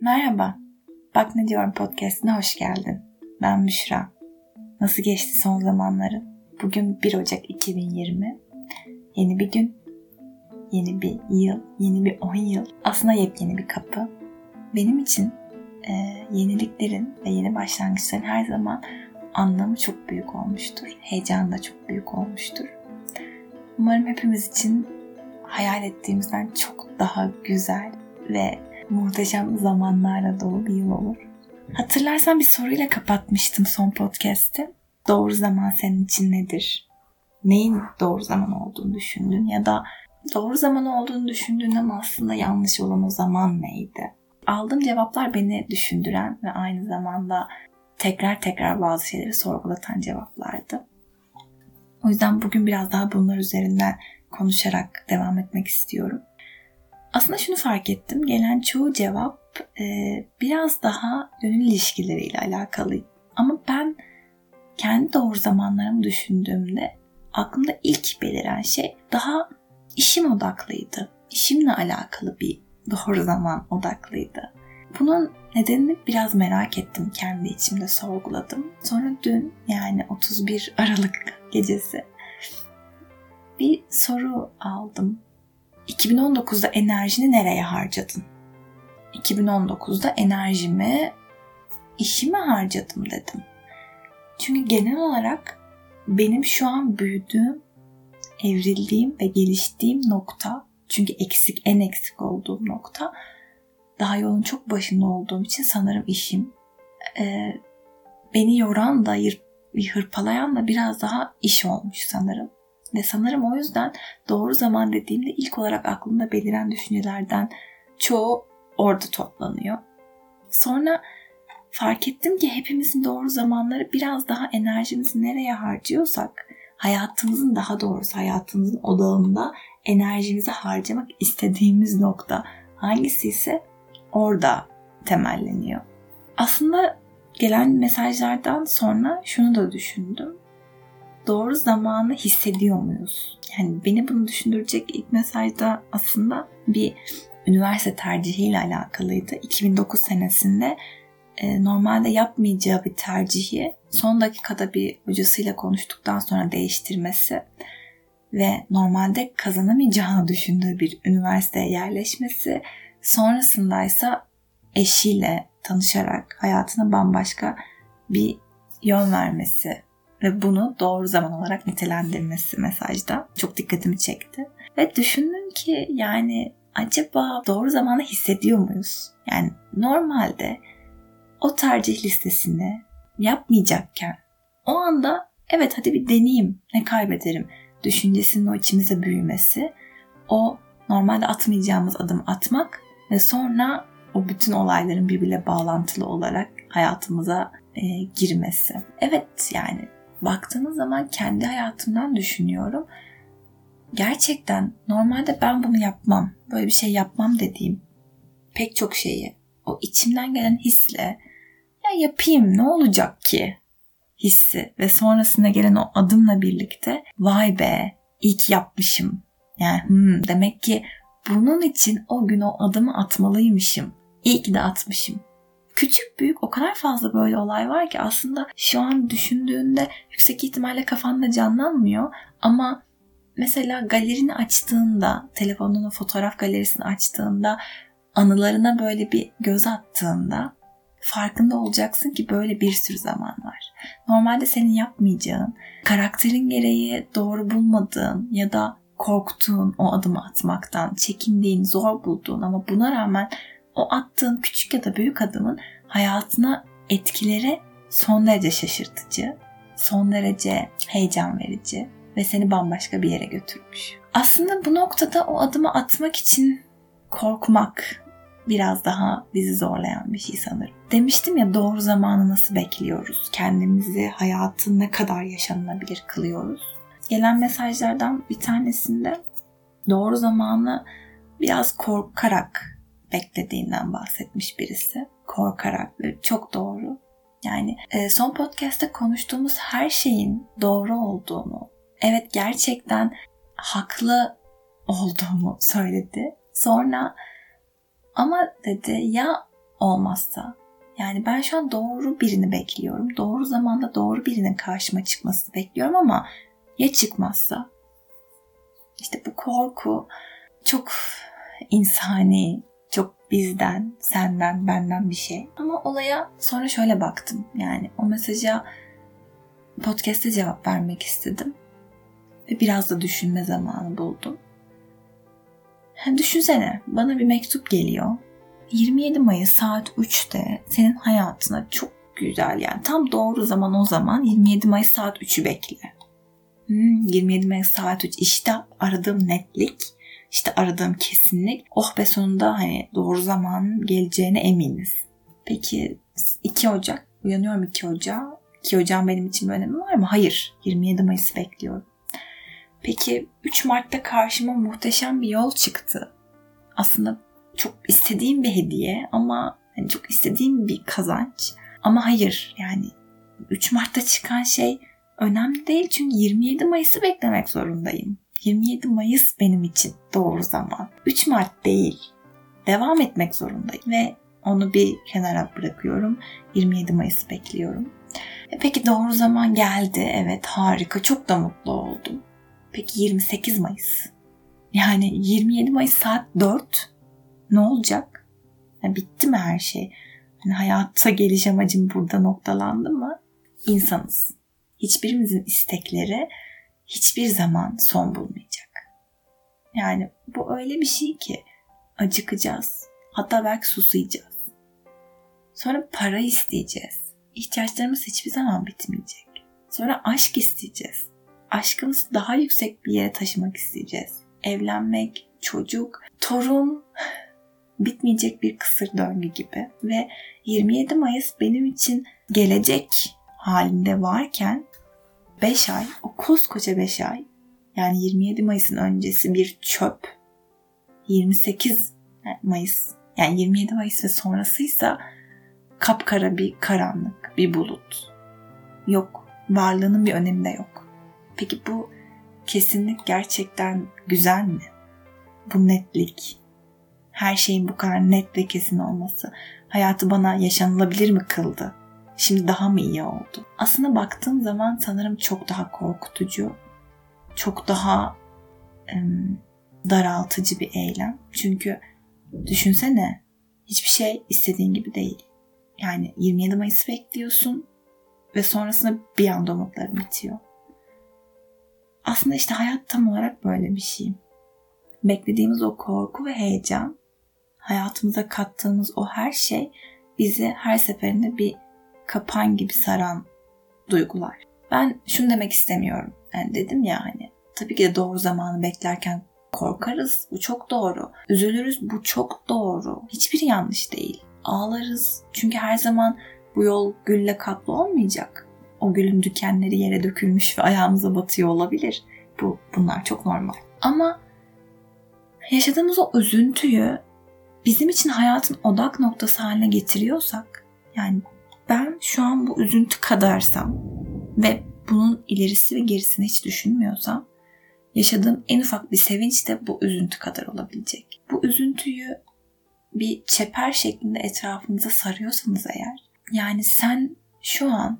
Merhaba, Bak Ne Diyorum podcastine hoş geldin. Ben Müşra. Nasıl geçti son zamanların? Bugün 1 Ocak 2020. Yeni bir gün, yeni bir yıl, yeni bir 10 yıl. Aslında yepyeni bir kapı. Benim için e, yeniliklerin ve yeni başlangıçların her zaman anlamı çok büyük olmuştur. Heyecanı da çok büyük olmuştur. Umarım hepimiz için hayal ettiğimizden çok daha güzel ve muhteşem zamanlarla dolu bir yıl olur. Hatırlarsan bir soruyla kapatmıştım son podcast'i. Doğru zaman senin için nedir? Neyin doğru zaman olduğunu düşündün ya da doğru zaman olduğunu düşündüğün ama aslında yanlış olan o zaman neydi? Aldığım cevaplar beni düşündüren ve aynı zamanda tekrar tekrar bazı şeyleri sorgulatan cevaplardı. O yüzden bugün biraz daha bunlar üzerinden konuşarak devam etmek istiyorum. Aslında şunu fark ettim. Gelen çoğu cevap e, biraz daha gönül ilişkileriyle alakalı. Ama ben kendi doğru zamanlarımı düşündüğümde aklımda ilk beliren şey daha işim odaklıydı. İşimle alakalı bir doğru zaman odaklıydı. Bunun nedenini biraz merak ettim kendi içimde sorguladım. Sonra dün yani 31 Aralık gecesi bir soru aldım 2019'da enerjini nereye harcadın? 2019'da enerjimi işime harcadım dedim. Çünkü genel olarak benim şu an büyüdüğüm, evrildiğim ve geliştiğim nokta çünkü eksik en eksik olduğum nokta daha yolun çok başında olduğum için sanırım işim e, beni yoran da hırpalayan da biraz daha iş olmuş sanırım. Ve sanırım o yüzden doğru zaman dediğimde ilk olarak aklımda beliren düşüncelerden çoğu orada toplanıyor. Sonra fark ettim ki hepimizin doğru zamanları biraz daha enerjimizi nereye harcıyorsak hayatımızın daha doğrusu hayatımızın odağında enerjimizi harcamak istediğimiz nokta hangisi ise orada temelleniyor. Aslında gelen mesajlardan sonra şunu da düşündüm doğru zamanı hissediyor muyuz? Yani beni bunu düşündürecek ilk mesajda aslında bir üniversite tercihiyle alakalıydı. 2009 senesinde e, normalde yapmayacağı bir tercihi son dakikada bir hocasıyla konuştuktan sonra değiştirmesi ve normalde kazanamayacağını düşündüğü bir üniversiteye yerleşmesi sonrasındaysa eşiyle tanışarak hayatına bambaşka bir yön vermesi ve bunu doğru zaman olarak nitelendirmesi mesajda çok dikkatimi çekti. Ve düşündüm ki yani acaba doğru zamanı hissediyor muyuz? Yani normalde o tercih listesini yapmayacakken o anda evet hadi bir deneyeyim ne kaybederim düşüncesinin o içimize büyümesi o normalde atmayacağımız adım atmak ve sonra o bütün olayların birbirle bağlantılı olarak hayatımıza e, girmesi. Evet yani baktığınız zaman kendi hayatımdan düşünüyorum. Gerçekten normalde ben bunu yapmam, böyle bir şey yapmam dediğim pek çok şeyi o içimden gelen hisle ya yapayım ne olacak ki hissi ve sonrasında gelen o adımla birlikte vay be iyi ki yapmışım. Yani hmm, demek ki bunun için o gün o adımı atmalıymışım. İyi ki de atmışım küçük büyük o kadar fazla böyle olay var ki aslında şu an düşündüğünde yüksek ihtimalle kafanda canlanmıyor ama mesela galerini açtığında telefonunun fotoğraf galerisini açtığında anılarına böyle bir göz attığında farkında olacaksın ki böyle bir sürü zaman var. Normalde senin yapmayacağın, karakterin gereği doğru bulmadığın ya da korktuğun o adımı atmaktan, çekindiğin, zor bulduğun ama buna rağmen o attığın küçük ya da büyük adımın hayatına etkileri son derece şaşırtıcı, son derece heyecan verici ve seni bambaşka bir yere götürmüş. Aslında bu noktada o adımı atmak için korkmak biraz daha bizi zorlayan bir şey sanırım. Demiştim ya doğru zamanı nasıl bekliyoruz? Kendimizi hayatın ne kadar yaşanılabilir kılıyoruz? Gelen mesajlardan bir tanesinde doğru zamanı biraz korkarak beklediğinden bahsetmiş birisi. Korkarak. Çok doğru. Yani e, son podcast'te konuştuğumuz her şeyin doğru olduğunu, evet gerçekten haklı olduğumu söyledi. Sonra ama dedi ya olmazsa yani ben şu an doğru birini bekliyorum. Doğru zamanda doğru birinin karşıma çıkmasını bekliyorum ama ya çıkmazsa? İşte bu korku çok insani, bizden, senden, benden bir şey. Ama olaya sonra şöyle baktım. Yani o mesaja podcast'te cevap vermek istedim. Ve biraz da düşünme zamanı buldum. Yani düşünsene bana bir mektup geliyor 27 Mayıs saat 3'te senin hayatına çok güzel yani tam doğru zaman o zaman 27 Mayıs saat 3'ü bekle. Hmm, 27 Mayıs saat 3 işte aradığım netlik, işte aradığım kesinlik. Oh be sonunda hani doğru zaman geleceğine eminiz. Peki 2 Ocak uyanıyorum 2 Ocak. 2 Ocak benim için bir önemi var mı? Hayır. 27 Mayıs'ı bekliyorum. Peki 3 Mart'ta karşıma muhteşem bir yol çıktı. Aslında çok istediğim bir hediye ama hani çok istediğim bir kazanç. Ama hayır yani 3 Mart'ta çıkan şey önemli değil çünkü 27 Mayıs'ı beklemek zorundayım. 27 Mayıs benim için doğru zaman. 3 Mart değil. Devam etmek zorundayım ve onu bir kenara bırakıyorum. 27 Mayıs'ı bekliyorum. E peki doğru zaman geldi. Evet harika. Çok da mutlu oldum. Peki 28 Mayıs. Yani 27 Mayıs saat 4 ne olacak? Yani bitti mi her şey? Hani hayatta geliş amacım burada noktalandı mı? İnsanız. Hiçbirimizin istekleri hiçbir zaman son bulmayacak. Yani bu öyle bir şey ki acıkacağız. Hatta belki susayacağız. Sonra para isteyeceğiz. İhtiyaçlarımız hiçbir zaman bitmeyecek. Sonra aşk isteyeceğiz. Aşkımızı daha yüksek bir yere taşımak isteyeceğiz. Evlenmek, çocuk, torun, bitmeyecek bir kısır döngü gibi. Ve 27 Mayıs benim için gelecek halinde varken 5 ay, o koskoca 5 ay yani 27 Mayıs'ın öncesi bir çöp. 28 Mayıs yani 27 Mayıs ve sonrasıysa kapkara bir karanlık, bir bulut. Yok, varlığının bir önemi de yok. Peki bu kesinlik gerçekten güzel mi? Bu netlik, her şeyin bu kadar net ve kesin olması hayatı bana yaşanılabilir mi kıldı? Şimdi daha mı iyi oldu? Aslında baktığım zaman sanırım çok daha korkutucu, çok daha ım, daraltıcı bir eylem. Çünkü düşünsene hiçbir şey istediğin gibi değil. Yani 27 Mayıs bekliyorsun ve sonrasında bir anda umutların bitiyor. Aslında işte hayat tam olarak böyle bir şey. Beklediğimiz o korku ve heyecan hayatımıza kattığımız o her şey bizi her seferinde bir kapan gibi saran duygular. Ben şunu demek istemiyorum. Yani dedim ya hani tabii ki de doğru zamanı beklerken korkarız. Bu çok doğru. Üzülürüz. Bu çok doğru. Hiçbir yanlış değil. Ağlarız. Çünkü her zaman bu yol gülle kaplı olmayacak. O gülün dikenleri yere dökülmüş ve ayağımıza batıyor olabilir. Bu bunlar çok normal. Ama yaşadığımız o üzüntüyü bizim için hayatın odak noktası haline getiriyorsak yani ben şu an bu üzüntü kadarsam ve bunun ilerisi ve gerisini hiç düşünmüyorsam yaşadığım en ufak bir sevinç de bu üzüntü kadar olabilecek. Bu üzüntüyü bir çeper şeklinde etrafınıza sarıyorsanız eğer yani sen şu an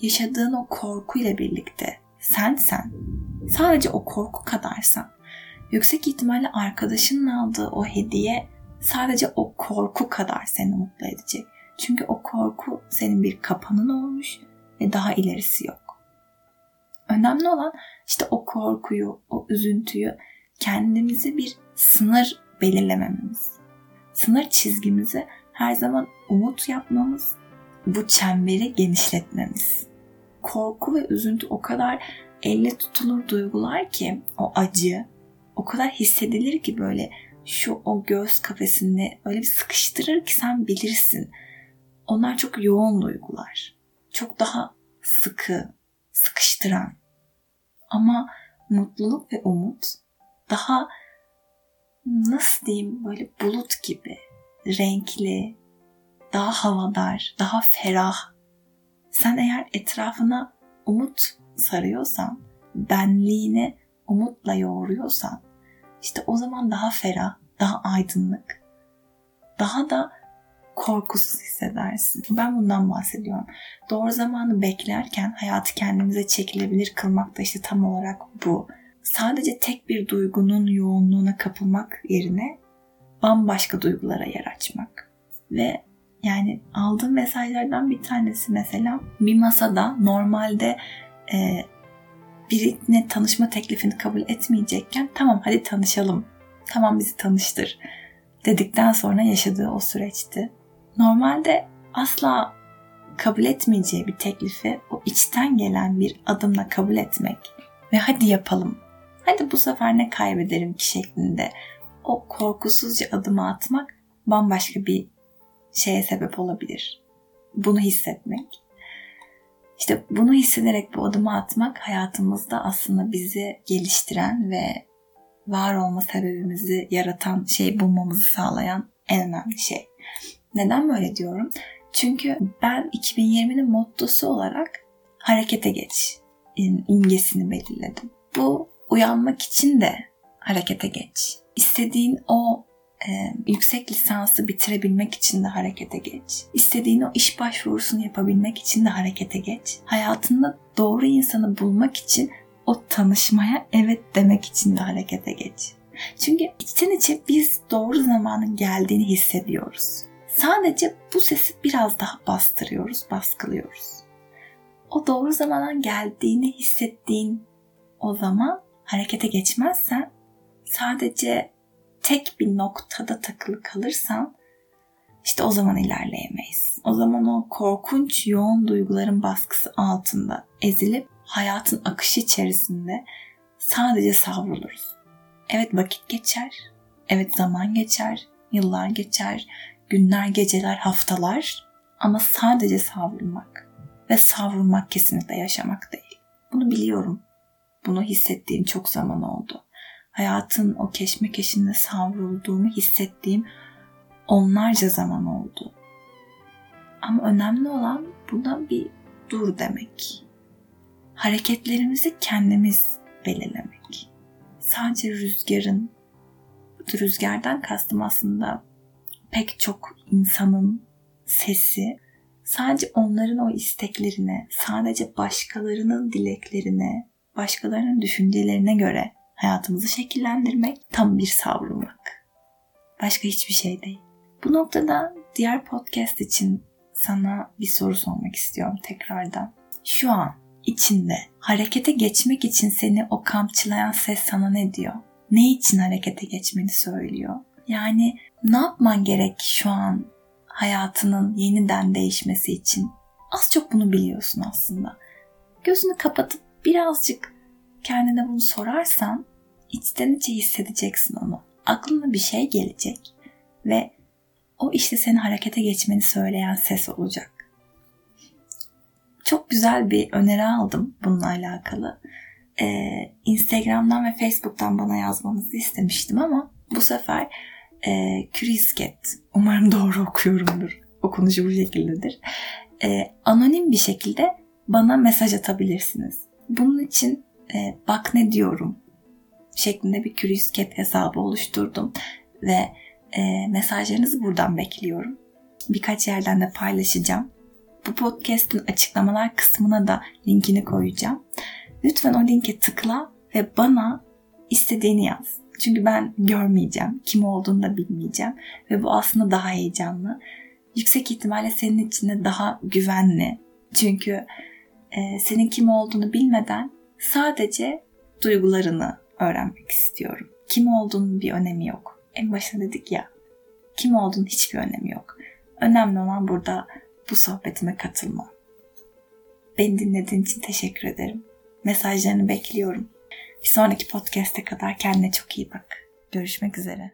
yaşadığın o korkuyla birlikte sen sen sadece o korku kadarsan yüksek ihtimalle arkadaşının aldığı o hediye sadece o korku kadar seni mutlu edecek. Çünkü o korku senin bir kapanın olmuş ve daha ilerisi yok. Önemli olan işte o korkuyu, o üzüntüyü kendimize bir sınır belirlememiz. Sınır çizgimizi her zaman umut yapmamız, bu çemberi genişletmemiz. Korku ve üzüntü o kadar elle tutulur duygular ki o acı o kadar hissedilir ki böyle şu o göz kafesini öyle bir sıkıştırır ki sen bilirsin. Onlar çok yoğun duygular. Çok daha sıkı, sıkıştıran. Ama mutluluk ve umut daha nasıl diyeyim böyle bulut gibi renkli, daha havadar, daha ferah. Sen eğer etrafına umut sarıyorsan, benliğini umutla yoğuruyorsan işte o zaman daha ferah, daha aydınlık, daha da korkusuz hissedersin. Ben bundan bahsediyorum. Doğru zamanı beklerken hayatı kendimize çekilebilir kılmak da işte tam olarak bu. Sadece tek bir duygunun yoğunluğuna kapılmak yerine bambaşka duygulara yer açmak. Ve yani aldığım mesajlardan bir tanesi mesela bir masada normalde e, birine tanışma teklifini kabul etmeyecekken tamam hadi tanışalım, tamam bizi tanıştır dedikten sonra yaşadığı o süreçti. Normalde asla kabul etmeyeceği bir teklifi o içten gelen bir adımla kabul etmek ve hadi yapalım, hadi bu sefer ne kaybederim ki şeklinde o korkusuzca adımı atmak bambaşka bir şeye sebep olabilir. Bunu hissetmek. İşte bunu hissederek bu adımı atmak hayatımızda aslında bizi geliştiren ve var olma sebebimizi yaratan şey bulmamızı sağlayan en önemli şey. Neden böyle diyorum? Çünkü ben 2020'nin mottosu olarak harekete geç imgesini belirledim. Bu uyanmak için de harekete geç. İstediğin o e, yüksek lisansı bitirebilmek için de harekete geç. İstediğin o iş başvurusunu yapabilmek için de harekete geç. Hayatında doğru insanı bulmak için o tanışmaya evet demek için de harekete geç. Çünkü içten içe biz doğru zamanın geldiğini hissediyoruz. Sadece bu sesi biraz daha bastırıyoruz, baskılıyoruz. O doğru zamanın geldiğini hissettiğin o zaman harekete geçmezsen sadece tek bir noktada takılı kalırsan işte o zaman ilerleyemeyiz. O zaman o korkunç yoğun duyguların baskısı altında ezilip hayatın akışı içerisinde sadece savruluruz. Evet vakit geçer, evet zaman geçer, yıllar geçer, günler, geceler, haftalar ama sadece savrulmak ve savrulmak kesinlikle yaşamak değil. Bunu biliyorum. Bunu hissettiğim çok zaman oldu hayatın o keşmekeşinde savrulduğumu hissettiğim onlarca zaman oldu. Ama önemli olan buna bir dur demek. Hareketlerimizi kendimiz belirlemek. Sadece rüzgarın, rüzgardan kastım aslında pek çok insanın sesi, sadece onların o isteklerine, sadece başkalarının dileklerine, başkalarının düşüncelerine göre hayatımızı şekillendirmek, tam bir savrulmak. Başka hiçbir şey değil. Bu noktada diğer podcast için sana bir soru sormak istiyorum tekrardan. Şu an içinde harekete geçmek için seni o kamçılayan ses sana ne diyor? Ne için harekete geçmeni söylüyor? Yani ne yapman gerek şu an hayatının yeniden değişmesi için? Az çok bunu biliyorsun aslında. Gözünü kapatıp birazcık kendine bunu sorarsan içten içe hissedeceksin onu. Aklına bir şey gelecek ve o işte seni harekete geçmeni söyleyen ses olacak. Çok güzel bir öneri aldım bununla alakalı. Ee, Instagram'dan ve Facebook'tan bana yazmanızı istemiştim ama bu sefer e, Curious umarım doğru okuyorumdur. Okunuşu bu şekildedir. E, anonim bir şekilde bana mesaj atabilirsiniz. Bunun için e, bak ne diyorum şeklinde bir Cat hesabı oluşturdum ve e, mesajlarınızı buradan bekliyorum. Birkaç yerden de paylaşacağım. Bu podcast'in açıklamalar kısmına da linkini koyacağım. Lütfen o linke tıkla ve bana istediğini yaz. Çünkü ben görmeyeceğim, kim olduğunu da bilmeyeceğim ve bu aslında daha heyecanlı. Yüksek ihtimalle senin için de daha güvenli. Çünkü e, senin kim olduğunu bilmeden Sadece duygularını öğrenmek istiyorum. Kim olduğunun bir önemi yok. En başta dedik ya, kim olduğunun hiçbir önemi yok. Önemli olan burada bu sohbetime katılma. Beni dinlediğin için teşekkür ederim. Mesajlarını bekliyorum. Bir sonraki podcast'e kadar kendine çok iyi bak. Görüşmek üzere.